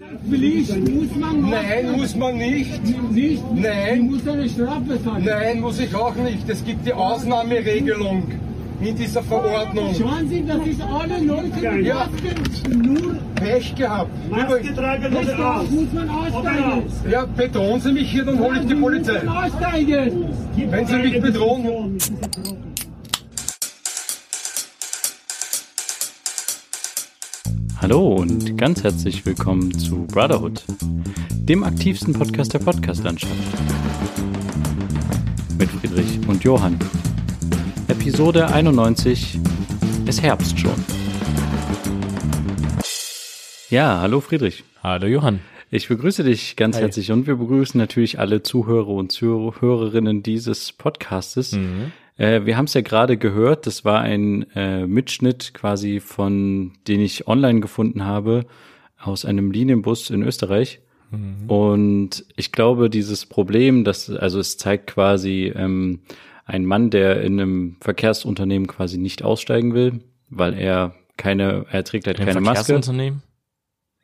Muss man machen. Nein, muss man nicht. Nicht? Nein. Du musst eine Strafe zahlen. Nein, muss ich auch nicht. Es gibt die Ausnahmeregelung in dieser Verordnung. Schauen Sie, das ist alle Leute mit Ja. Masken. Nur Pech gehabt. Maske tragen das oder aus? muss man aussteigen. Ja, bedrohen Sie mich hier, dann hole ich die Polizei. Wenn Sie mich bedrohen. Hallo und ganz herzlich willkommen zu Brotherhood, dem aktivsten Podcast der Podcastlandschaft. Mit Friedrich und Johann. Episode 91. Es Herbst schon. Ja, hallo Friedrich. Hallo Johann. Ich begrüße dich ganz herzlich und wir begrüßen natürlich alle Zuhörer und Zuhörerinnen dieses Podcastes. Äh, wir haben es ja gerade gehört, das war ein äh, Mitschnitt quasi von, den ich online gefunden habe, aus einem Linienbus in Österreich. Und ich glaube, dieses Problem, das, also es zeigt quasi ähm, ein Mann, der in einem Verkehrsunternehmen quasi nicht aussteigen will, weil er keine, er trägt halt In keine Maske. Verkehrsunternehmen?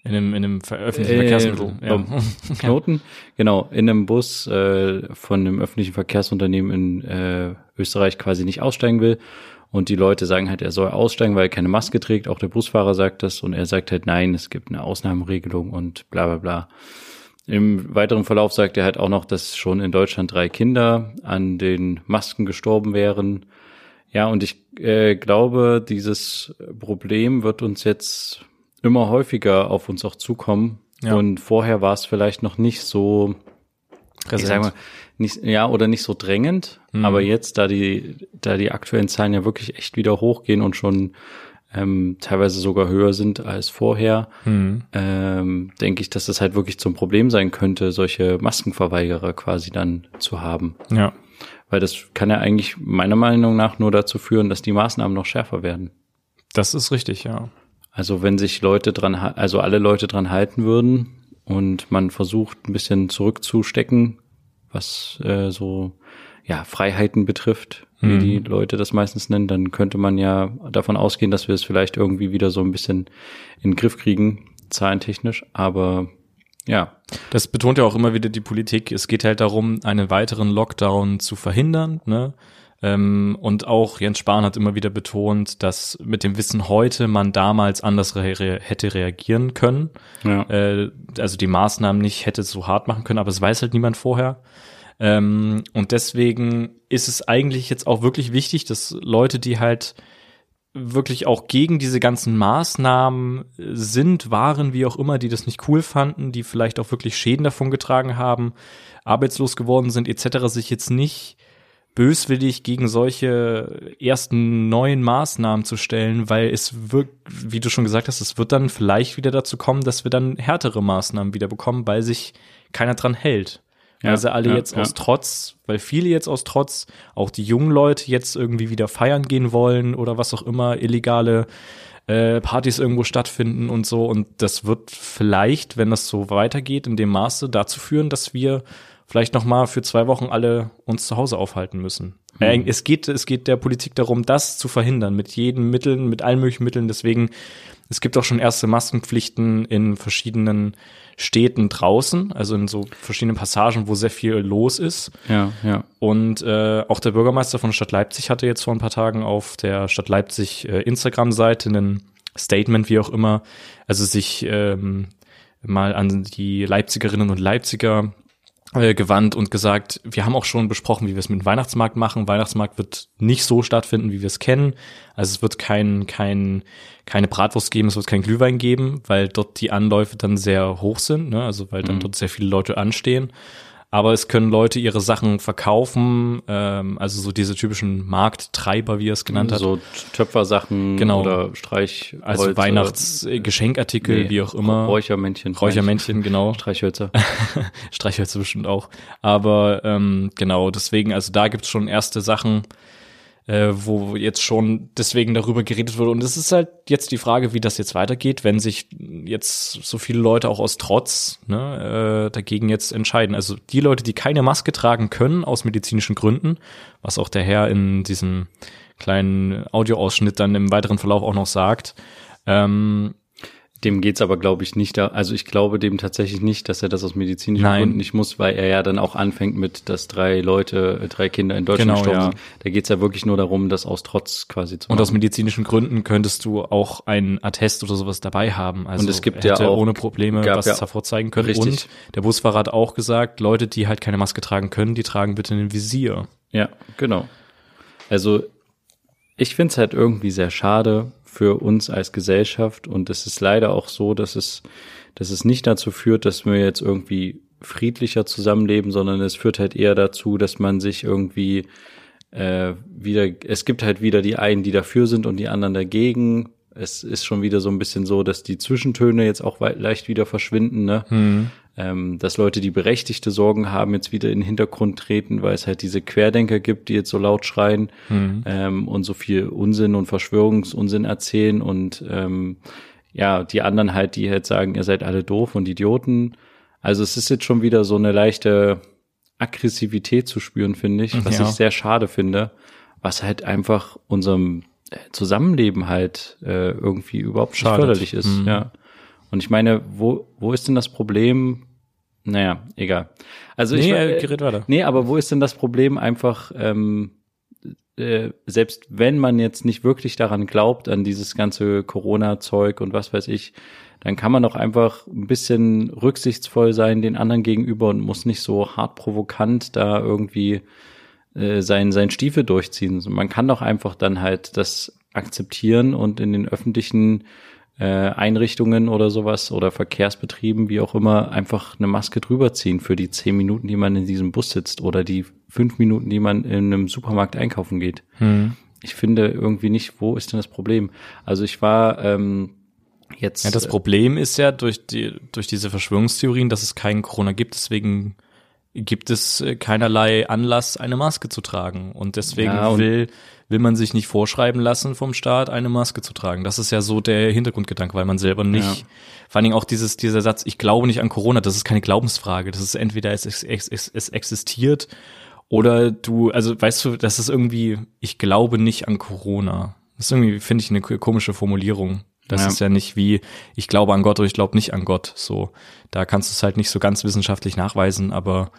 In einem, in einem öffentlichen Äh, Verkehrsmittel. Ja. beim Knoten, genau, in einem Bus äh, von einem öffentlichen Verkehrsunternehmen in äh, Österreich quasi nicht aussteigen will. Und die Leute sagen halt, er soll aussteigen, weil er keine Maske trägt. Auch der Busfahrer sagt das und er sagt halt, nein, es gibt eine Ausnahmeregelung und bla bla bla. Im weiteren Verlauf sagt er halt auch noch, dass schon in Deutschland drei Kinder an den Masken gestorben wären. Ja, und ich äh, glaube, dieses Problem wird uns jetzt immer häufiger auf uns auch zukommen. Ja. Und vorher war es vielleicht noch nicht so, sag mal, nicht, ja, oder nicht so drängend. Aber jetzt, da die, da die aktuellen Zahlen ja wirklich echt wieder hochgehen und schon ähm, teilweise sogar höher sind als vorher, ähm, denke ich, dass das halt wirklich zum Problem sein könnte, solche Maskenverweigerer quasi dann zu haben. ja. Weil das kann ja eigentlich meiner Meinung nach nur dazu führen, dass die Maßnahmen noch schärfer werden. Das ist richtig, ja. Also wenn sich Leute dran, also alle Leute dran halten würden und man versucht ein bisschen zurückzustecken, was äh, so ja Freiheiten betrifft, wie die Leute das meistens nennen, dann könnte man ja davon ausgehen, dass wir es vielleicht irgendwie wieder so ein bisschen in den Griff kriegen, zahlentechnisch. Aber ja, Das betont ja auch immer wieder die Politik. Es geht halt darum, einen weiteren Lockdown zu verhindern. Ne? Ähm, und auch Jens Spahn hat immer wieder betont, dass mit dem Wissen heute man damals anders re hätte reagieren können. ja, äh, also die Maßnahmen nicht hätte so hart machen können, aber es weiß halt niemand vorher. Ähm, und deswegen ist es eigentlich jetzt auch wirklich wichtig, dass Leute, die halt wirklich auch gegen diese ganzen Maßnahmen sind, waren, wie auch immer, die das nicht cool fanden, die vielleicht auch wirklich Schäden davon getragen haben, arbeitslos geworden sind, etc., sich jetzt nicht böswillig gegen solche ersten neuen Maßnahmen zu stellen, weil es wird, wie du schon gesagt hast, es wird dann vielleicht wieder dazu kommen, dass wir dann härtere Maßnahmen wieder bekommen, weil sich keiner dran hält. Ja, weil sie alle ja, jetzt ja. aus Trotz, weil viele jetzt aus Trotz, auch die jungen Leute jetzt irgendwie wieder feiern gehen wollen oder was auch immer, illegale äh, Partys irgendwo stattfinden und so. Und das wird vielleicht, wenn das so weitergeht, in dem Maße dazu führen, dass wir vielleicht noch mal für zwei Wochen alle uns zu Hause aufhalten müssen. Äh, es geht, es geht der Politik darum, das zu verhindern mit jeden Mitteln, mit allen möglichen Mitteln. Deswegen, es gibt auch schon erste Maskenpflichten in verschiedenen Städten draußen, also in so verschiedenen Passagen, wo sehr viel los ist. ja, ja. Und äh, auch der Bürgermeister von Stadt Leipzig hatte jetzt vor ein paar Tagen auf der Stadt Leipzig äh, Instagram-Seite ein Statement, wie auch immer, also sich ähm, mal an die Leipzigerinnen und Leipziger äh, gewandt und gesagt, wir haben auch schon besprochen, wie wir es mit dem Weihnachtsmarkt machen. Weihnachtsmarkt wird nicht so stattfinden, wie wir es kennen. Also es wird kein, kein, keine Bratwurst geben, es wird kein Glühwein geben, weil dort die Anläufe dann sehr hoch sind, ne? also weil dann dort sehr viele Leute anstehen. Aber es können Leute ihre Sachen verkaufen, ähm, also so diese typischen Markttreiber, wie er es genannt hat. So Töpfersachen Genau. oder Streich, also Weihnachtsgeschenkartikel, nee, wie auch immer. Räuchermännchen. Räuchermännchen, genau. Streichhölzer. Streichhölzer bestimmt auch. Aber ähm, genau, deswegen, also da gibt's schon erste Sachen, äh, wo jetzt schon deswegen darüber geredet wurde. Und es ist halt jetzt die Frage, wie das jetzt weitergeht, wenn sich jetzt so viele Leute auch aus Trotz ne, äh, dagegen jetzt entscheiden. Also die Leute, die keine Maske tragen können aus medizinischen Gründen, was auch der Herr in diesem kleinen Audioausschnitt dann im weiteren Verlauf auch noch sagt, ähm, Dem geht's aber, glaube ich, nicht da. Also ich glaube dem tatsächlich nicht, dass er das aus medizinischen Nein. Gründen nicht muss, weil er ja dann auch anfängt mit, dass drei Leute, äh, drei Kinder in Deutschland Genau, gestorben ja. sind. Da geht's ja wirklich nur darum, das aus Trotz quasi zu Und machen. aus medizinischen Gründen könntest du auch einen Attest oder sowas dabei haben. Also Und es gibt ja auch- ohne Probleme was ja- hervorzeigen können. Richtig. Und der Busfahrer hat auch gesagt, Leute, die halt keine Maske tragen können, die tragen bitte ein Visier. Ja, genau. Also ich finde es halt irgendwie sehr schade für uns als Gesellschaft und es ist leider auch so, dass es, dass es nicht dazu führt, dass wir jetzt irgendwie friedlicher zusammenleben, sondern es führt halt eher dazu, dass man sich irgendwie äh, wieder, es gibt halt wieder die einen, die dafür sind und die anderen dagegen. Es ist schon wieder so ein bisschen so, dass die Zwischentöne jetzt auch leicht wieder verschwinden, ne? Ähm, dass Leute, die berechtigte Sorgen haben, jetzt wieder in den Hintergrund treten, weil es halt diese Querdenker gibt, die jetzt so laut schreien ähm, und so viel Unsinn und Verschwörungsunsinn erzählen und ähm, ja, die anderen halt, die halt sagen, ihr seid alle doof und Idioten. Also es ist jetzt schon wieder so eine leichte Aggressivität zu spüren, finde ich, was Ja. ich sehr schade finde, was halt einfach unserem äh, Zusammenleben halt äh, irgendwie überhaupt nicht Schadet. förderlich ist. Mhm. Ja. Und ich meine, wo, wo ist denn das Problem? Naja, egal. Also ich Nee, äh, äh, gerät weiter. Nee, aber wo ist denn das Problem einfach, ähm, äh, selbst wenn man jetzt nicht wirklich daran glaubt, an dieses ganze Corona-Zeug und was weiß ich, dann kann man doch einfach ein bisschen rücksichtsvoll sein den anderen gegenüber und muss nicht so hart provokant da irgendwie äh, sein, sein Stiefel durchziehen. Man kann doch einfach dann halt das akzeptieren und in den öffentlichen äh, Einrichtungen oder sowas oder Verkehrsbetrieben, wie auch immer, einfach eine Maske drüber ziehen für die zehn Minuten, die man in diesem Bus sitzt oder die fünf Minuten, die man in einem Supermarkt einkaufen geht. Hm. Ich finde irgendwie nicht, wo ist denn das Problem? Also ich war ähm, jetzt. Ja, das Problem ist ja durch die, durch diese Verschwörungstheorien, dass es keinen Corona gibt, deswegen gibt es äh, keinerlei Anlass, eine Maske zu tragen. Und deswegen Ja, und- will, will man sich nicht vorschreiben lassen vom Staat, eine Maske zu tragen. Das ist ja so der Hintergrundgedanke, weil man selber nicht, Ja. vor allen Dingen auch dieses, dieser Satz, ich glaube nicht an Corona, das ist keine Glaubensfrage. Das ist entweder es, es, es, es, existiert oder du, also weißt du, das ist irgendwie, ich glaube nicht an Corona. Das ist irgendwie, finde ich, eine komische Formulierung. Das Ja. ist ja nicht wie, ich glaube an Gott oder ich glaube nicht an Gott. So, da kannst du es halt nicht so ganz wissenschaftlich nachweisen, aber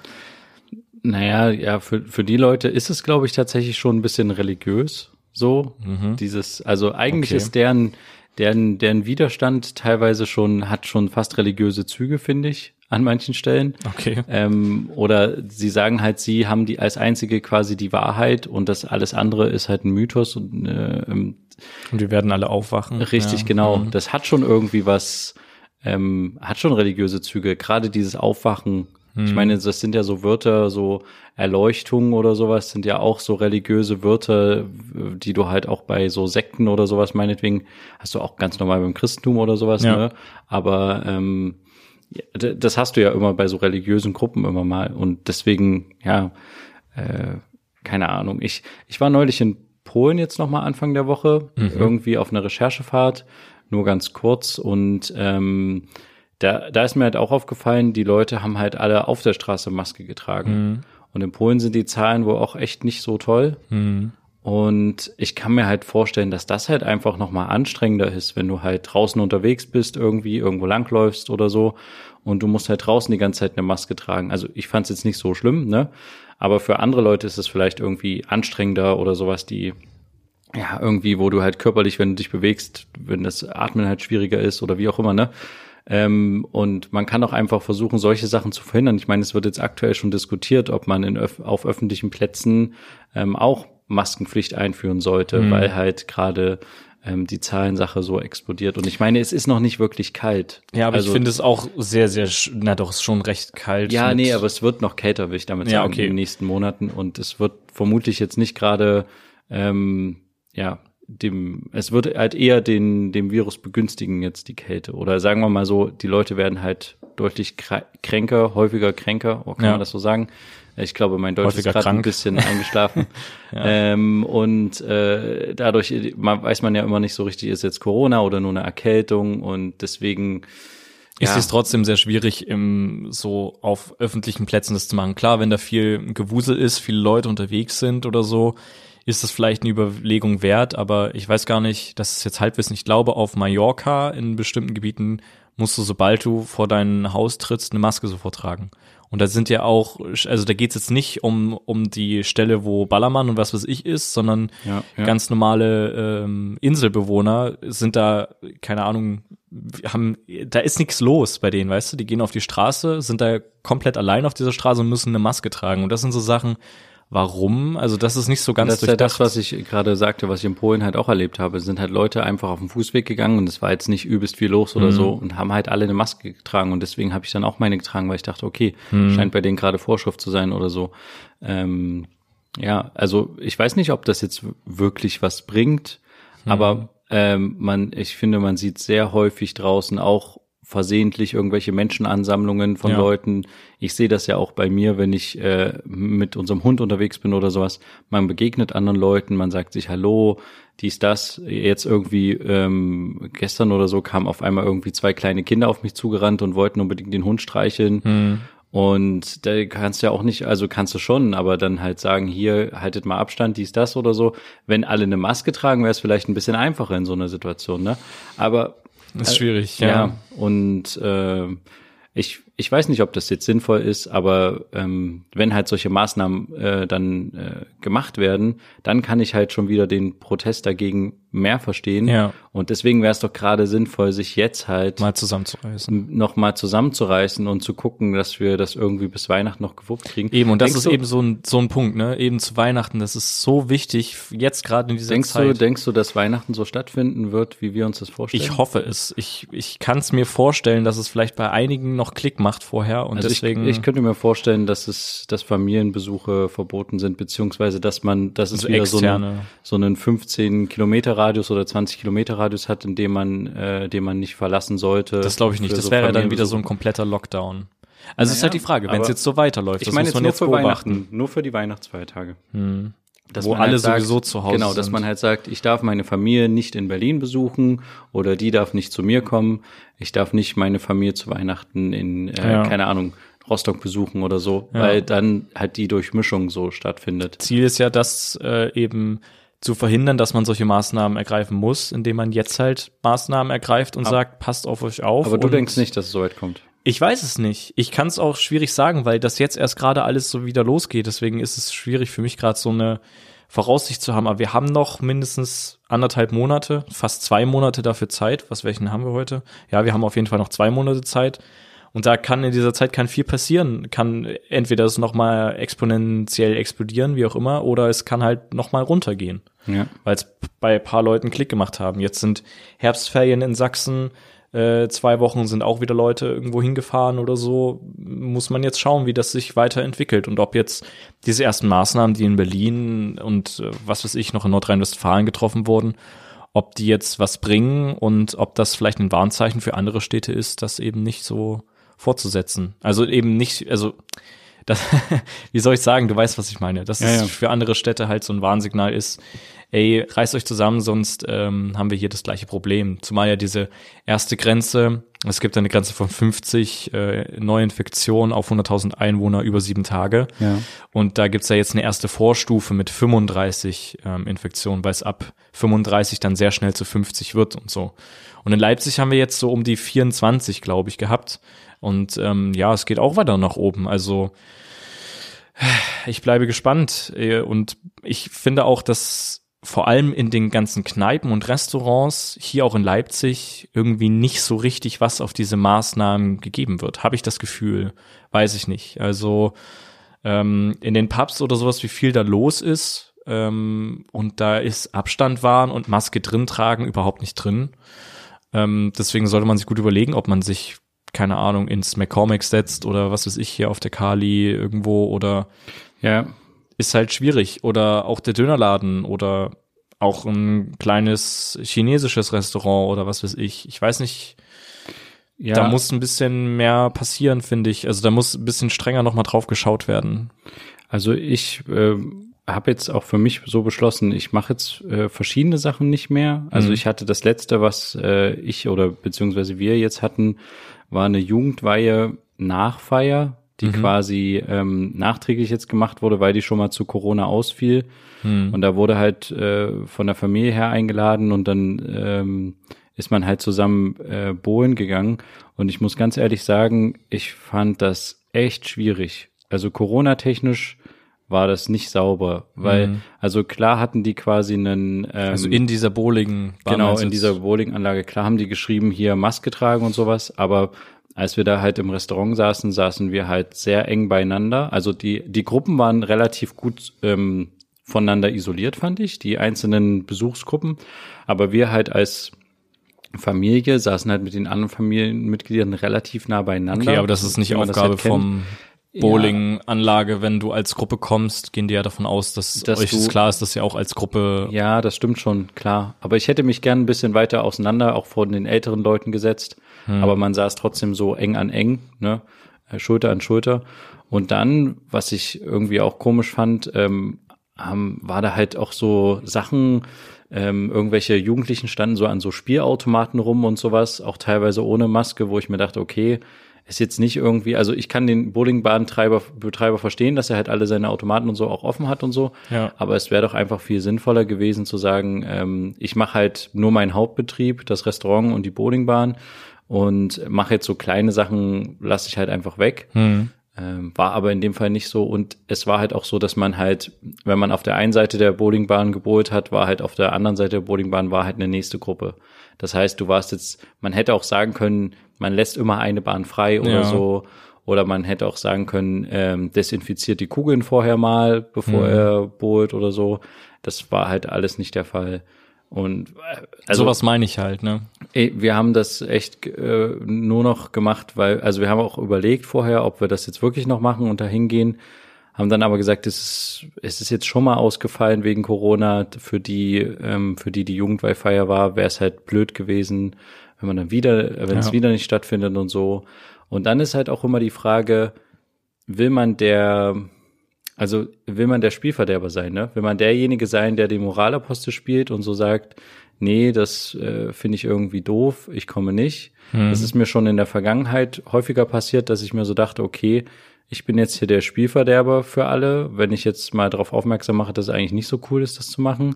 Naja, ja, für, für die Leute ist es, glaube ich, tatsächlich schon ein bisschen religiös. So, dieses, also eigentlich Okay. ist deren, deren, deren Widerstand teilweise schon, hat schon fast religiöse Züge, finde ich, an manchen Stellen. okay. Ähm, oder sie sagen halt, sie haben die als einzige quasi die Wahrheit und das alles andere ist halt ein Mythos und äh, ähm, Und wir werden alle aufwachen. Richtig, ja. genau. Mhm. Das hat schon irgendwie was, ähm, hat schon religiöse Züge. Gerade dieses Aufwachen. Mhm. Ich meine, das sind ja so Wörter, so Erleuchtung oder sowas, sind ja auch so religiöse Wörter, die du halt auch bei so Sekten oder sowas, meinetwegen, hast du auch ganz normal beim Christentum oder sowas, Ja. ne? Aber ähm, das hast du ja immer bei so religiösen Gruppen immer mal. Und deswegen, ja, äh, keine Ahnung. Ich, ich war neulich in Polen jetzt noch mal Anfang der Woche, irgendwie auf einer Recherchefahrt, nur ganz kurz. Und ähm, da, da ist mir halt auch aufgefallen, die Leute haben halt alle auf der Straße Maske getragen. Und in Polen sind die Zahlen wohl auch echt nicht so toll. Und ich kann mir halt vorstellen, dass das halt einfach nochmal anstrengender ist, wenn du halt draußen unterwegs bist, irgendwie irgendwo langläufst oder so und du musst halt draußen die ganze Zeit eine Maske tragen. Also ich fand es jetzt nicht so schlimm, ne? Aber für andere Leute ist es vielleicht irgendwie anstrengender oder sowas, die ja irgendwie, wo du halt körperlich, wenn du dich bewegst, wenn das Atmen halt schwieriger ist oder wie auch immer, ne? Ähm, und man kann auch einfach versuchen, solche Sachen zu verhindern. Ich meine, es wird jetzt aktuell schon diskutiert, ob man in öff auf öffentlichen Plätzen ähm, auch Maskenpflicht einführen sollte, weil halt gerade ähm, die Zahlensache so explodiert. Und ich meine, es ist noch nicht wirklich kalt. Ja, aber Also- ich finde es auch sehr, sehr, na doch, ist schon recht kalt. Ja, nee, aber es wird noch kälter, will ich damit Ja, sagen, okay. in den nächsten Monaten. Und es wird vermutlich jetzt nicht gerade, ähm, ja, dem, es wird halt eher den, dem Virus begünstigen jetzt die Kälte. Oder sagen wir mal so, die Leute werden halt deutlich krä- kränker, häufiger kränker, oh, kann Ja. man das so sagen? Ich glaube, mein Deutsch Häufiger ist gerade ein bisschen eingeschlafen. ähm, und äh, dadurch man, weiß man ja immer nicht so richtig, ist jetzt Corona oder nur eine Erkältung und deswegen ist ja. es trotzdem sehr schwierig, im, so auf öffentlichen Plätzen das zu machen. Klar, wenn da viel Gewusel ist, viele Leute unterwegs sind oder so, ist das vielleicht eine Überlegung wert, aber ich weiß gar nicht, das ist jetzt Halbwissen. Ich glaube, auf Mallorca in bestimmten Gebieten musst du, sobald du vor dein Haus trittst, eine Maske sofort tragen. Und da sind ja auch, also da geht's jetzt nicht um, um die Stelle, wo Ballermann und was weiß ich ist, sondern Ja, ja. ganz normale ähm, Inselbewohner sind da, keine Ahnung, haben, da ist nichts los bei denen, weißt du? Die gehen auf die Straße, sind da komplett allein auf dieser Straße und müssen eine Maske tragen. Und das sind so Sachen, warum? Also das ist nicht so ganz das ist ja das, was ich gerade sagte, was ich in Polen halt auch erlebt habe. Es sind halt Leute einfach auf den Fußweg gegangen und es war jetzt nicht übelst viel los oder so und haben halt alle eine Maske getragen und deswegen habe ich dann auch meine getragen, weil ich dachte, okay, scheint bei denen gerade Vorschrift zu sein oder so. Ähm, ja, also ich weiß nicht, ob das jetzt wirklich was bringt, aber ähm, man, ich finde, man sieht sehr häufig draußen auch versehentlich irgendwelche Menschenansammlungen von Ja. Leuten. Ich sehe das ja auch bei mir, wenn ich äh, mit unserem Hund unterwegs bin oder sowas. Man begegnet anderen Leuten, man sagt sich Hallo, dies, das. Jetzt irgendwie ähm, gestern oder so kamen auf einmal irgendwie zwei kleine Kinder auf mich zugerannt und wollten unbedingt den Hund streicheln. Und da kannst du ja auch nicht, also kannst du schon, aber dann halt sagen, hier haltet mal Abstand, dies, das oder so. Wenn alle eine Maske tragen, wäre es vielleicht ein bisschen einfacher in so einer Situation, ne? Aber ist schwierig, ja, ja. und äh, ich, ich weiß nicht, ob das jetzt sinnvoll ist, aber ähm, wenn halt solche Maßnahmen äh, dann äh, gemacht werden, dann kann ich halt schon wieder den Protest dagegen mehr verstehen. Ja. Und deswegen wäre es doch gerade sinnvoll, sich jetzt halt Mal zusammenzureißen. noch mal zusammenzureißen und zu gucken, dass wir das irgendwie bis Weihnachten noch gewuppt kriegen. Eben, und das denkst ist du, eben so ein, so ein Punkt, ne? Eben zu Weihnachten, das ist so wichtig, jetzt gerade in dieser Denkst Zeit. du, denkst du, dass Weihnachten so stattfinden wird, wie wir uns das vorstellen? ich hoffe es. Ich, ich kann es mir vorstellen, dass es vielleicht bei einigen noch Klick macht vorher und Also deswegen. ich, ich könnte mir vorstellen, dass es, dass Familienbesuche verboten sind, beziehungsweise dass man, dass es Also wieder so, einen, so einen 15 Kilometer Radius oder 20 Kilometer Radius hat, in dem man, äh, den man nicht verlassen sollte. das glaube ich nicht. Das so wäre dann wieder so ein kompletter Lockdown. Also es ist Naja, halt die Frage, wenn es jetzt so weiterläuft, Ich meine jetzt man nur jetzt für beobachten. Weihnachten, nur für die Weihnachtsfeiertage. Dass Wo man alle halt sagt, sowieso zu Hause Genau, dass sind. man halt sagt, ich darf meine Familie nicht in Berlin besuchen oder die darf nicht zu mir kommen. Ich darf nicht meine Familie zu Weihnachten in, äh, Ja. keine Ahnung, Rostock besuchen oder so, Ja. weil dann halt die Durchmischung so stattfindet. Ziel ist ja, das äh, eben zu verhindern, dass man solche Maßnahmen ergreifen muss, indem man jetzt halt Maßnahmen ergreift und sagt, passt auf euch auf. Aber du denkst nicht, dass es so weit kommt. Ich weiß es nicht. Ich kann es auch schwierig sagen, weil das jetzt erst gerade alles so wieder losgeht. Deswegen ist es schwierig für mich gerade so eine Voraussicht zu haben. Aber wir haben noch mindestens anderthalb Monate, fast zwei Monate dafür Zeit. Was welchen haben wir heute? Ja, wir haben auf jeden Fall noch zwei Monate Zeit. Und da kann in dieser Zeit kann viel passieren. Kann entweder es nochmal exponentiell explodieren, wie auch immer, oder es kann halt nochmal runtergehen Ja. weil es bei ein paar Leuten Klick gemacht haben. Jetzt sind Herbstferien in Sachsen, äh, zwei Wochen sind auch wieder Leute irgendwo hingefahren oder so. Muss man jetzt schauen, wie das sich weiterentwickelt und ob jetzt diese ersten Maßnahmen, die in Berlin und äh, was weiß ich noch in Nordrhein-Westfalen getroffen wurden, ob die jetzt was bringen und ob das vielleicht ein Warnzeichen für andere Städte ist, das eben nicht so fortzusetzen. Also eben nicht, also das, wie soll ich sagen, du weißt, was ich meine, dass Ja, es ja. für andere Städte halt so ein Warnsignal ist, ey, reißt euch zusammen, sonst ähm, haben wir hier das gleiche Problem. Zumal ja diese erste Grenze, es gibt eine Grenze von 50 äh, Neuinfektionen auf 100.000 Einwohner über sieben Tage. Ja. Und da gibt's ja jetzt eine erste Vorstufe mit 35 ähm, Infektionen, weil es ab 35 dann sehr schnell zu 50 wird und so. Und in Leipzig haben wir jetzt so um die 24, glaube ich, gehabt. Und ähm, ja, es geht auch weiter nach oben. Also ich bleibe gespannt. äh, Und ich finde auch, dass vor allem in den ganzen Kneipen und Restaurants, hier auch in Leipzig, irgendwie nicht so richtig was auf diese Maßnahmen gegeben wird. Habe ich das Gefühl? Weiß ich nicht. Also ähm, in den Pubs oder sowas, wie viel da los ist. Ähm, und da ist Abstand wahren und Maske drin tragen überhaupt nicht drin. Ähm, deswegen sollte man sich gut überlegen, ob man sich, keine Ahnung, ins McCormick setzt oder was weiß ich hier auf der Kali irgendwo oder Ja. Ist halt schwierig. Oder auch der Dönerladen oder auch ein kleines chinesisches Restaurant oder was weiß ich. Ich weiß nicht, ja. da muss ein bisschen mehr passieren, finde ich. Also da muss ein bisschen strenger nochmal drauf geschaut werden. Also ich äh, habe jetzt auch für mich so beschlossen, ich mache jetzt äh, verschiedene Sachen nicht mehr. Also Mhm. ich hatte das letzte, was äh, ich oder beziehungsweise wir jetzt hatten, war eine Jugendweihe Nachfeier. Die quasi ähm, nachträglich jetzt gemacht wurde, weil die schon mal zu Corona ausfiel. Und da wurde halt äh, von der Familie her eingeladen und dann ähm, ist man halt zusammen äh, bohlen gegangen. Und ich muss ganz ehrlich sagen, ich fand das echt schwierig. Also Corona-technisch war das nicht sauber, weil, also klar hatten die quasi einen, ähm, Also in dieser Bowling. genau, in dieser Bowlinganlage, klar haben die geschrieben, hier Maske tragen und sowas, aber als wir da halt im Restaurant saßen, saßen wir halt sehr eng beieinander. Also die, die Gruppen waren relativ gut ähm, voneinander isoliert, fand ich, die einzelnen Besuchsgruppen. Aber wir halt als Familie saßen halt mit den anderen Familienmitgliedern relativ nah beieinander. Okay, aber das ist nicht Aufgabe halt vom Bowlinganlage, wenn du als Gruppe kommst, gehen die ja davon aus, dass, Dass euch du- klar ist, dass ihr auch als Gruppe Ja, das stimmt schon, klar. Aber ich hätte mich gern ein bisschen weiter auseinander, auch von den älteren Leuten gesetzt. Aber man saß trotzdem so eng an eng, ne? Äh, Schulter an Schulter. Und dann, was ich irgendwie auch komisch fand, ähm, haben, war da halt auch so Sachen, ähm, irgendwelche Jugendlichen standen so an so Spielautomaten rum und sowas, auch teilweise ohne Maske, wo ich mir dachte, okay, ist jetzt nicht irgendwie, also ich kann den Bowlingbahnentreiber Betreiber verstehen, dass er halt alle seine Automaten und so auch offen hat und so. Ja. Aber es wäre doch einfach viel sinnvoller gewesen zu sagen, ähm, ich mache halt nur meinen Hauptbetrieb, das Restaurant und die Bowlingbahn und mache jetzt so kleine Sachen, lasse ich halt einfach weg. Ähm, war aber in dem Fall nicht so und es war halt auch so, dass man halt, wenn man auf der einen Seite der Bowlingbahn gebohlt hat, war halt auf der anderen Seite der Bowlingbahn war halt eine nächste Gruppe. Das heißt, du warst jetzt, man hätte auch sagen können, man lässt immer eine Bahn frei oder Ja. so. Oder man hätte auch sagen können, ähm, desinfiziert die Kugeln vorher mal, bevor Mhm. er bohlt oder so. Das war halt alles nicht der Fall. Und äh, also sowas meine ich halt, ne? Wir haben das echt äh, nur noch gemacht, weil, also wir haben auch überlegt vorher, ob wir das jetzt wirklich noch machen und da hingehen, haben dann aber gesagt, es ist, es ist jetzt schon mal ausgefallen wegen Corona. Für die, ähm, für die die Jugendweihfeier war, wäre es halt blöd gewesen, wenn man dann wieder, wenn es Ja. wieder nicht stattfindet und so. Und dann ist halt auch immer die Frage, will man der, also will man der Spielverderber sein, ne? Will man derjenige sein, der den Moralapostel spielt und so sagt, nee, das äh, finde ich irgendwie doof, ich komme nicht. Das ist mir schon in der Vergangenheit häufiger passiert, dass ich mir so dachte, okay, ich bin jetzt hier der Spielverderber für alle, wenn ich jetzt mal darauf aufmerksam mache, dass es eigentlich nicht so cool ist, das zu machen.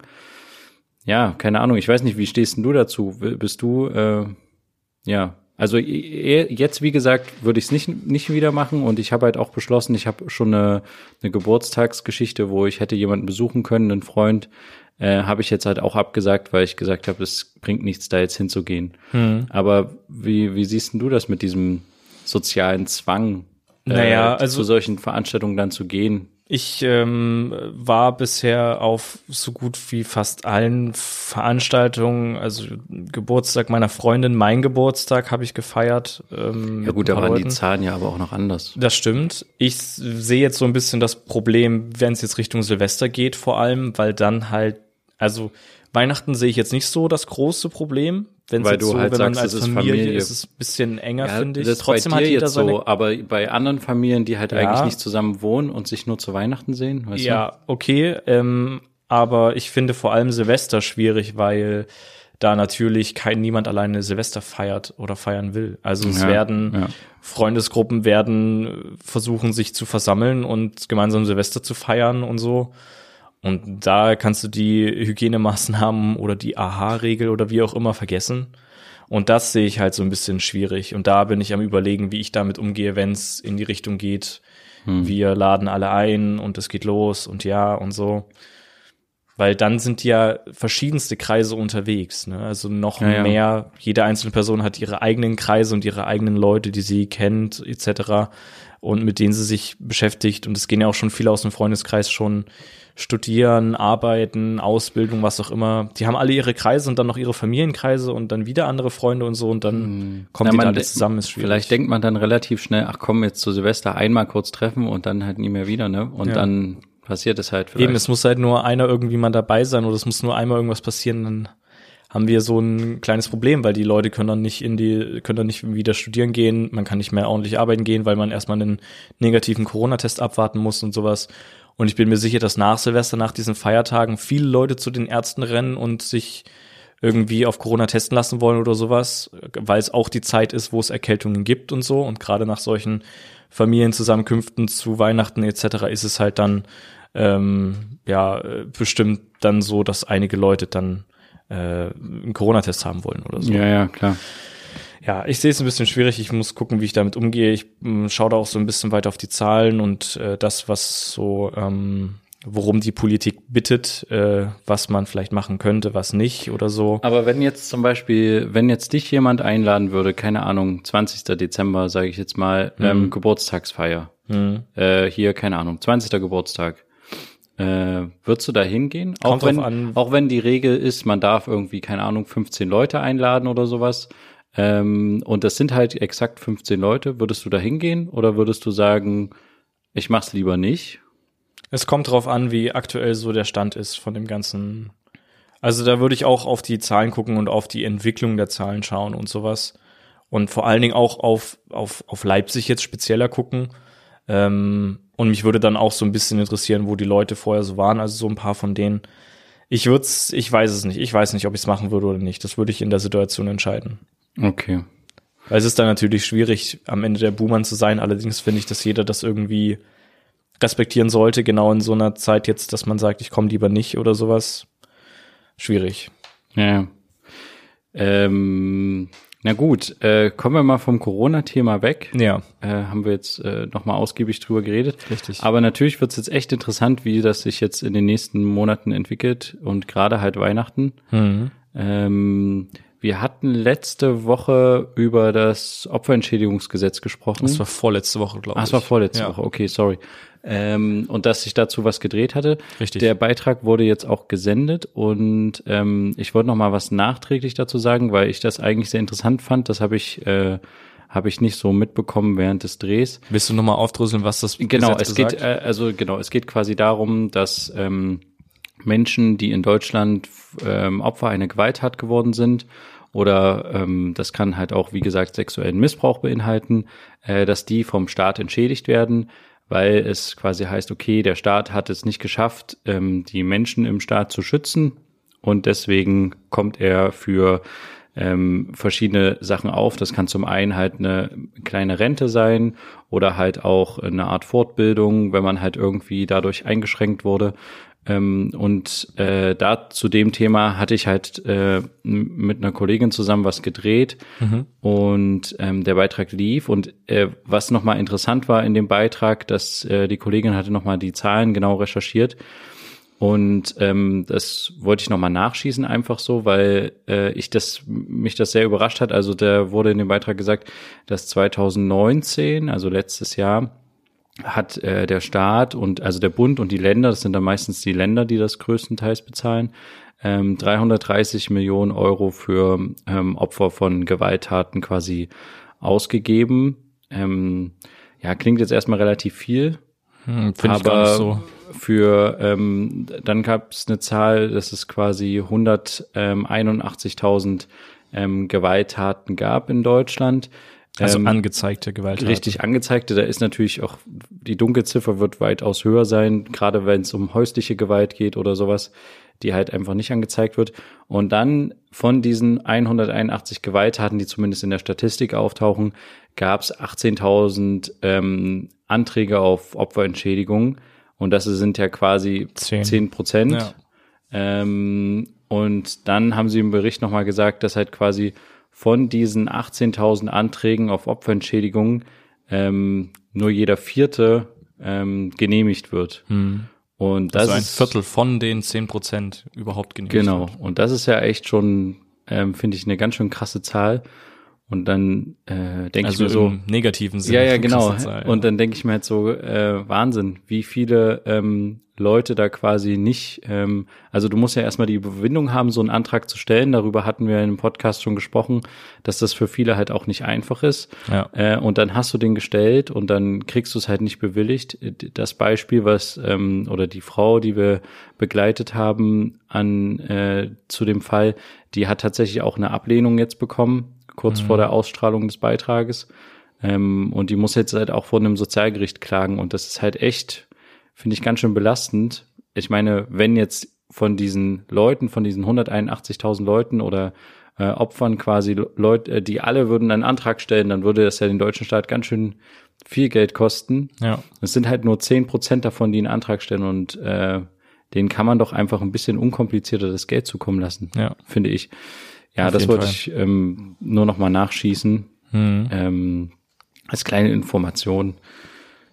Ja, keine Ahnung, ich weiß nicht, wie stehst denn du dazu? Bist du, äh, ja, also jetzt, wie gesagt, würde ich es nicht, nicht wieder machen und ich habe halt auch beschlossen, ich habe schon eine, eine Geburtstagsgeschichte, wo ich hätte jemanden besuchen können, einen Freund, äh, habe ich jetzt halt auch abgesagt, weil ich gesagt habe, es bringt nichts, da jetzt hinzugehen. Aber wie, wie siehst denn du das mit diesem sozialen Zwang, äh, Naja, also- zu solchen Veranstaltungen dann zu gehen? Ich ähm, war bisher auf so gut wie fast allen Veranstaltungen, also Geburtstag meiner Freundin, mein Geburtstag habe ich gefeiert. Ähm, Ja gut, da waren die Leuten. Zahlen ja aber auch noch anders. Das stimmt. Ich sehe jetzt so ein bisschen das Problem, wenn es jetzt Richtung Silvester geht, vor allem, weil dann halt, also Weihnachten sehe ich jetzt nicht so das große Problem. Wenn's Weil du so, halt wenn sagst, als es ist Familie, Familie. ist es ein bisschen enger, Ja, finde ich. das Trotzdem bei hat dir jeder jetzt so, aber bei anderen Familien, die halt Ja. eigentlich nicht zusammen wohnen und sich nur zu Weihnachten sehen, weißt Ja, okay, ähm, aber ich finde vor allem Silvester schwierig, weil da natürlich kein niemand alleine Silvester feiert oder feiern will. Also es Ja, werden ja. Freundesgruppen werden äh, versuchen, sich zu versammeln und gemeinsam Silvester zu feiern und so. Und da kannst du die Hygienemaßnahmen oder die AHA-Regel oder wie auch immer vergessen. Und das sehe ich halt so ein bisschen schwierig. Und da bin ich am überlegen, wie ich damit umgehe, wenn es in die Richtung geht, wir laden alle ein und es geht los und ja und so. Weil dann sind ja verschiedenste Kreise unterwegs. Ne? Also noch Ja, ja. mehr, jede einzelne Person hat ihre eigenen Kreise und ihre eigenen Leute, die sie kennt, etc. Und mit denen sie sich beschäftigt. Und es gehen ja auch schon viele aus dem Freundeskreis schon studieren, arbeiten, Ausbildung, was auch immer. Die haben alle ihre Kreise und dann noch ihre Familienkreise und dann wieder andere Freunde und so und dann kommt Ja, die de- zusammen, ist schwierig. Vielleicht denkt man dann relativ schnell, ach komm, jetzt zu Silvester einmal kurz treffen und dann halt nie mehr wieder, ne? Und Ja. dann passiert es halt vielleicht. Eben, es muss halt nur einer irgendwie mal dabei sein oder es muss nur einmal irgendwas passieren, dann haben wir so ein kleines Problem, weil die Leute können dann nicht in die, können dann nicht wieder studieren gehen, man kann nicht mehr ordentlich arbeiten gehen, weil man erstmal einen negativen Corona-Test abwarten muss und sowas. Und ich bin mir sicher, dass nach Silvester, nach diesen Feiertagen, viele Leute zu den Ärzten rennen und sich irgendwie auf Corona testen lassen wollen oder sowas, weil es auch die Zeit ist, wo es Erkältungen gibt und so. Und gerade nach solchen Familienzusammenkünften zu Weihnachten etc. ist es halt dann ähm, ja bestimmt dann so, dass einige Leute dann äh, einen Corona-Test haben wollen oder so. Ja, ja, klar. Ja, ich sehe es ein bisschen schwierig. Ich muss gucken, wie ich damit umgehe. Ich ähm, schaue da auch so ein bisschen weiter auf die Zahlen und äh, das, was so, ähm, worum die Politik bittet, äh, was man vielleicht machen könnte, was nicht oder so. Aber wenn jetzt zum Beispiel, wenn jetzt dich jemand einladen würde, keine Ahnung, 20. Dezember, sage ich jetzt mal, ähm, Geburtstagsfeier. Äh, hier, keine Ahnung, 20. Geburtstag. Äh, würdest du da hingehen? Auch wenn, an. auch wenn die Regel ist, man darf irgendwie, keine Ahnung, 15 Leute einladen oder sowas. Ähm, und das sind halt exakt 15 Leute. Würdest du da hingehen oder würdest du sagen, ich mach's lieber nicht? Es kommt drauf an, wie aktuell so der Stand ist von dem ganzen. Also da würde ich auch auf die Zahlen gucken und auf die Entwicklung der Zahlen schauen und sowas. Und vor allen Dingen auch auf, auf, auf Leipzig jetzt spezieller gucken. Ähm, und mich würde dann auch so ein bisschen interessieren, wo die Leute vorher so waren, also so ein paar von denen. Ich würde ich weiß es nicht. Ich weiß nicht, ob ich es machen würde oder nicht. Das würde ich in der Situation entscheiden. Okay. Weil es ist dann natürlich schwierig, am Ende der Buhmann zu sein. Allerdings finde ich, dass jeder das irgendwie respektieren sollte, genau in so einer Zeit jetzt, dass man sagt, ich komme lieber nicht oder sowas. Schwierig. Ja. Ähm, na gut, äh, kommen wir mal vom Corona-Thema weg. Ja. Äh, haben wir jetzt äh, nochmal ausgiebig drüber geredet. Richtig. Aber natürlich wird es jetzt echt interessant, wie das sich jetzt in den nächsten Monaten entwickelt und gerade halt Weihnachten. Mhm. Ähm, wir hatten letzte Woche über das Opferentschädigungsgesetz gesprochen. Das war vorletzte Woche, glaube Ach, ich. es war vorletzte Ja. Woche, okay, sorry. Ähm, und dass sich dazu was gedreht hatte. Richtig. Der Beitrag wurde jetzt auch gesendet und ähm, ich wollte noch mal was nachträglich dazu sagen, weil ich das eigentlich sehr interessant fand. Das habe ich äh, habe ich nicht so mitbekommen während des Drehs. Willst du nochmal aufdröseln, was das Genau, Gesetz es geht äh, also genau, es geht quasi darum, dass ähm, Menschen, die in Deutschland ähm, Opfer einer Gewalttat geworden sind oder ähm, das kann halt auch wie gesagt sexuellen Missbrauch beinhalten, äh, dass die vom Staat entschädigt werden, weil es quasi heißt, okay, der Staat hat es nicht geschafft, ähm, die Menschen im Staat zu schützen und deswegen kommt er für ähm, verschiedene Sachen auf. Das kann zum einen halt eine kleine Rente sein oder halt auch eine Art Fortbildung, wenn man halt irgendwie dadurch eingeschränkt wurde. Ähm, und äh, da zu dem Thema hatte ich halt äh, mit einer Kollegin zusammen was gedreht und ähm, der Beitrag lief. Und äh, was nochmal interessant war in dem Beitrag, dass äh, die Kollegin hatte nochmal die Zahlen genau recherchiert. Und ähm, das wollte ich nochmal nachschießen, einfach so, weil äh, ich das mich das sehr überrascht hat. Also da wurde in dem Beitrag gesagt, dass 2019, also letztes Jahr, hat äh, der Staat und also der Bund und die Länder, das sind dann meistens die Länder, die das größtenteils bezahlen, ähm, 330 Millionen Euro für ähm, Opfer von Gewalttaten quasi ausgegeben. Ähm, ja, klingt jetzt erstmal relativ viel, Hm, Finde ich gar nicht so. Für ähm, dann gab es eine Zahl, dass es quasi 181.000 ähm, Gewalttaten gab in Deutschland. Also Ähm, angezeigte Gewalt. richtig angezeigte. Da ist natürlich auch die Dunkelziffer wird weitaus höher sein, gerade wenn es um häusliche Gewalt geht oder sowas, die halt einfach nicht angezeigt wird. Und dann von diesen 181 Gewalttaten, die zumindest in der Statistik auftauchen, gab es 18.000 ähm, Anträge auf Opferentschädigung. Und das sind ja quasi Zehn. 10 Prozent. Ja. Ähm, und dann haben sie im Bericht nochmal gesagt, dass halt quasi von diesen 18.000 Anträgen auf Opferentschädigung ähm, nur jeder vierte ähm, genehmigt wird. Und das also ein Viertel von den 10 Prozent überhaupt genehmigt Genau. wird. Und das ist ja echt schon, ähm, finde ich, eine ganz schön krasse Zahl. Und dann äh, denke ich Also mir so, im negativen Sinne. ja, ja, genau. ja. Und dann denke ich mir halt so, äh, Wahnsinn, wie viele ähm, Leute da quasi nicht, ähm, also du musst ja erstmal die Überwindung haben, so einen Antrag zu stellen. Darüber hatten wir in einem Podcast schon gesprochen, dass das für viele halt auch nicht einfach ist. Ja. Äh, und dann hast du den gestellt und dann kriegst du es halt nicht bewilligt. Das Beispiel, was, ähm, oder die Frau, die wir begleitet haben an äh, zu dem Fall, die hat tatsächlich auch eine Ablehnung jetzt bekommen, kurz vor der Ausstrahlung des Beitrages. Ähm, und die muss jetzt halt auch vor einem Sozialgericht klagen. Und das ist halt echt, finde ich, ganz schön belastend. Ich meine, wenn jetzt von diesen Leuten, von diesen 181.000 Leuten oder äh, Opfern quasi Leute, äh, die alle würden einen Antrag stellen, dann würde das ja den deutschen Staat ganz schön viel Geld kosten. Ja. Es sind halt nur 10 Prozent davon, die einen Antrag stellen und äh, denen kann man doch einfach ein bisschen unkomplizierter das Geld zukommen lassen, Ja. finde ich. Ja, Auf das wollte Fall. ich ähm, nur noch mal nachschießen. Mhm. Ähm, als kleine Information.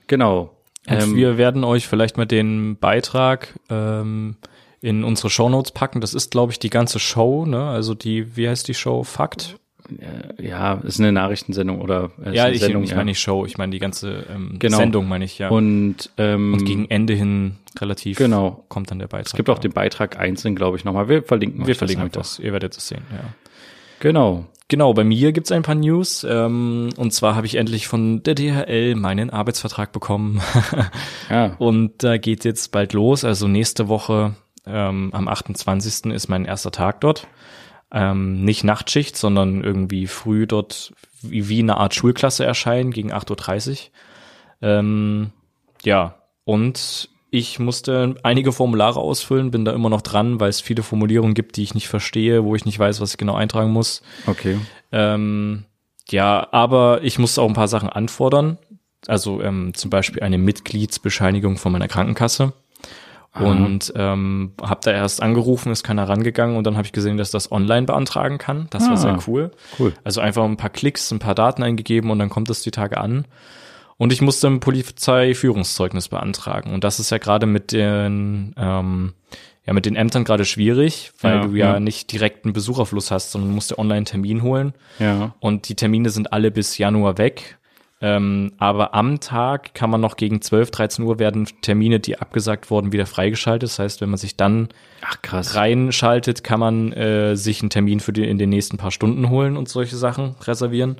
Genau. Und Ähm, wir werden euch vielleicht mal den Beitrag ähm, in unsere Shownotes packen. Das ist, glaube ich, die ganze Show, ne? Also die, wie heißt die Show? Fakt? Ja, ist eine Nachrichtensendung oder äh, ist Ja, eine ich, Sendung, ich meine nicht Show, ich meine die ganze ähm, Genau. Sendung, meine ich, ja. Und, ähm, Und gegen Ende hin relativ Genau. kommt dann der Beitrag. es gibt auch ja. den Beitrag einzeln, glaube ich, nochmal. Wir verlinken Wir verlinken euch einfach. das, ihr werdet es sehen, ja. Genau. Genau, bei mir gibt's ein paar News. Ähm, und zwar habe ich endlich von der DHL meinen Arbeitsvertrag bekommen. Ja. und da geht jetzt bald los. Also nächste Woche ähm, am 28. ist mein erster Tag dort. Ähm, nicht Nachtschicht, sondern irgendwie früh dort wie, wie eine Art Schulklasse erscheinen gegen 8.30 Uhr. Ähm, ja, und ich musste einige Formulare ausfüllen, bin da immer noch dran, weil es viele Formulierungen gibt, die ich nicht verstehe, wo ich nicht weiß, was ich genau eintragen muss. Okay. Ähm, ja, aber ich musste auch ein paar Sachen anfordern. Also ähm, zum Beispiel eine Mitgliedsbescheinigung von meiner Krankenkasse. Und ähm, habe da erst angerufen, ist keiner rangegangen und dann habe ich gesehen, dass das online beantragen kann. Das war Ah. sehr cool. Cool. Also einfach ein paar Klicks, ein paar Daten eingegeben und dann kommt es die Tage an. Und ich musste ein Polizeiführungszeugnis beantragen. Und das ist ja gerade mit den, ähm, ja, mit den Ämtern gerade schwierig, weil Ja, du ja, ja. nicht direkt einen Besucherfluss hast, sondern musst dir online einen Termin holen. Ja. Und die Termine sind alle bis Januar weg. Ähm, aber am Tag kann man noch gegen 12, 13 Uhr werden Termine, die abgesagt wurden, wieder freigeschaltet. Das heißt, wenn man sich dann Ach, krass. reinschaltet, kann man äh, sich einen Termin für die, in den nächsten paar Stunden holen und solche Sachen reservieren.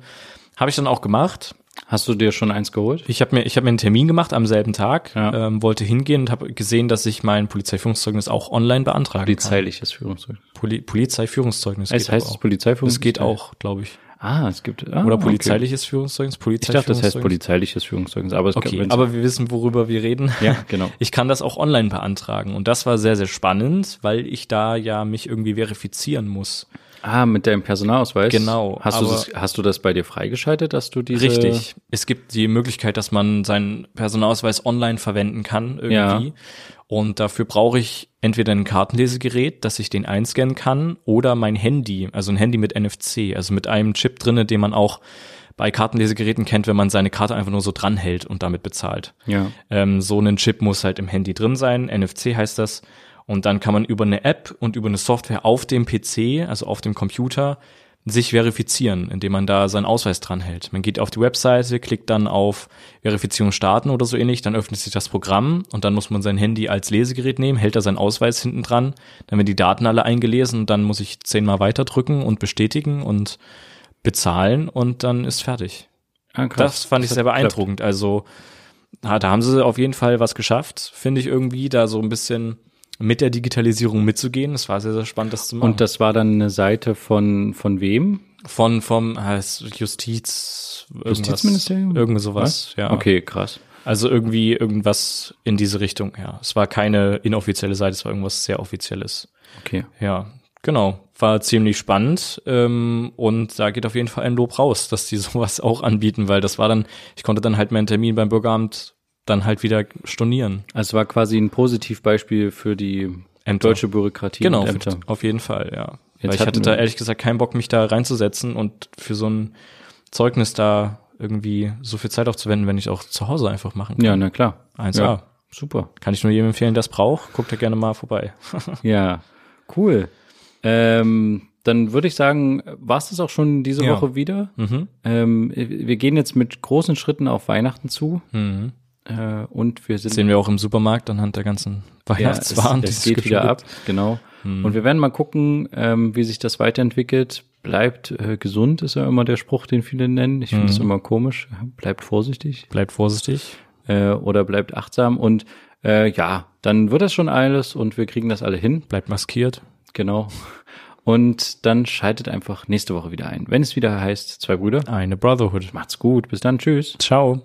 Habe ich dann auch gemacht. Hast du dir schon eins geholt? Ich habe mir, ich hab mir einen Termin gemacht am selben Tag, Ja. ähm, wollte hingehen und habe gesehen, dass ich mein Polizeiführungszeugnis auch online beantragen Polizeiliches Führungszeugnis. kann. Poli Polizeiführungszeugnis. Es heißt es auch. Polizeiführungszeugnis? Das geht auch, glaube ich. Ah, es gibt. Ah, Oder okay. polizeiliches Führungszeugnis, Ich dachte, das heißt polizeiliches Führungszeugnis. Aber es Okay, wenn's- aber wir wissen, worüber wir reden. Ja, genau. Ich kann das auch online beantragen und das war sehr, sehr spannend, weil ich da ja mich irgendwie verifizieren muss. Ah, mit deinem Personalausweis? Genau, Hast du, das, hast du das bei dir freigeschaltet, dass du diese... Richtig. Es gibt die Möglichkeit, dass man seinen Personalausweis online verwenden kann irgendwie. Ja. Und dafür brauche ich entweder ein Kartenlesegerät, dass ich den einscannen kann, oder mein Handy, also ein Handy mit NFC, also mit einem Chip drinne, den man auch bei Kartenlesegeräten kennt, wenn man seine Karte einfach nur so dranhält und damit bezahlt. Ja. Ähm, so ein Chip muss halt im Handy drin sein, NFC heißt das. Und dann kann man über eine App und über eine Software auf dem PC, also auf dem Computer, sich verifizieren, indem man da seinen Ausweis dran hält. Man geht auf die Webseite, klickt dann auf Verifizierung starten oder so ähnlich, dann öffnet sich das Programm und dann muss man sein Handy als Lesegerät nehmen, hält da seinen Ausweis hinten dran, dann werden die Daten alle eingelesen und dann muss ich zehnmal weiter drücken und bestätigen und bezahlen und dann ist fertig. Ah. Das fand ich sehr beeindruckend. Also, da haben sie auf jeden Fall was geschafft, finde ich irgendwie, da so ein bisschen mit der Digitalisierung mitzugehen. Es war sehr, sehr spannend, das zu machen. Und das war dann eine Seite von, von wem? von vom heißt Justiz irgendwas, Justizministerium? Irgendwie sowas, ja. Okay, krass. Also irgendwie irgendwas in diese Richtung, ja. Es war keine inoffizielle Seite, es war irgendwas sehr offizielles. Okay. Ja, genau. War ziemlich spannend. Ähm, und da geht auf jeden Fall ein Lob raus, dass die sowas auch anbieten, weil das war dann, ich konnte dann halt meinen Termin beim Bürgeramt dann halt wieder stornieren. Also es war quasi ein Positivbeispiel für die Ämter. deutsche Bürokratie Genau, Ämter. auf jeden Fall, ja. Jetzt Weil ich hatte da ehrlich gesagt keinen Bock, mich da reinzusetzen und für so ein Zeugnis da irgendwie so viel Zeit aufzuwenden, wenn ich auch zu Hause einfach machen kann. Ja, na klar. 1A. Ja, super. Kann ich nur jedem empfehlen, der es braucht. Guckt da gerne mal vorbei. Ja, cool. Ähm, dann würde ich sagen, war es das auch schon diese Ja. Woche wieder. mhm. Ähm, wir gehen jetzt mit großen Schritten auf Weihnachten zu Mhm. Äh, und wir sind Das sehen wir auch im Supermarkt anhand der ganzen ja, Weihnachtswaren. es, die es geht wieder ab, genau. Und wir werden mal gucken, ähm, wie sich das weiterentwickelt. Bleibt äh, gesund ist ja immer der Spruch, den viele nennen. Ich finde das immer komisch. Bleibt vorsichtig Bleibt vorsichtig. äh, oder bleibt achtsam und äh, ja, dann wird das schon alles und wir kriegen das alle hin. Bleibt maskiert. Genau. Und dann schaltet einfach nächste Woche wieder ein, wenn es wieder heißt, zwei Brüder. Eine Brotherhood. Macht's gut, bis dann, tschüss. Ciao.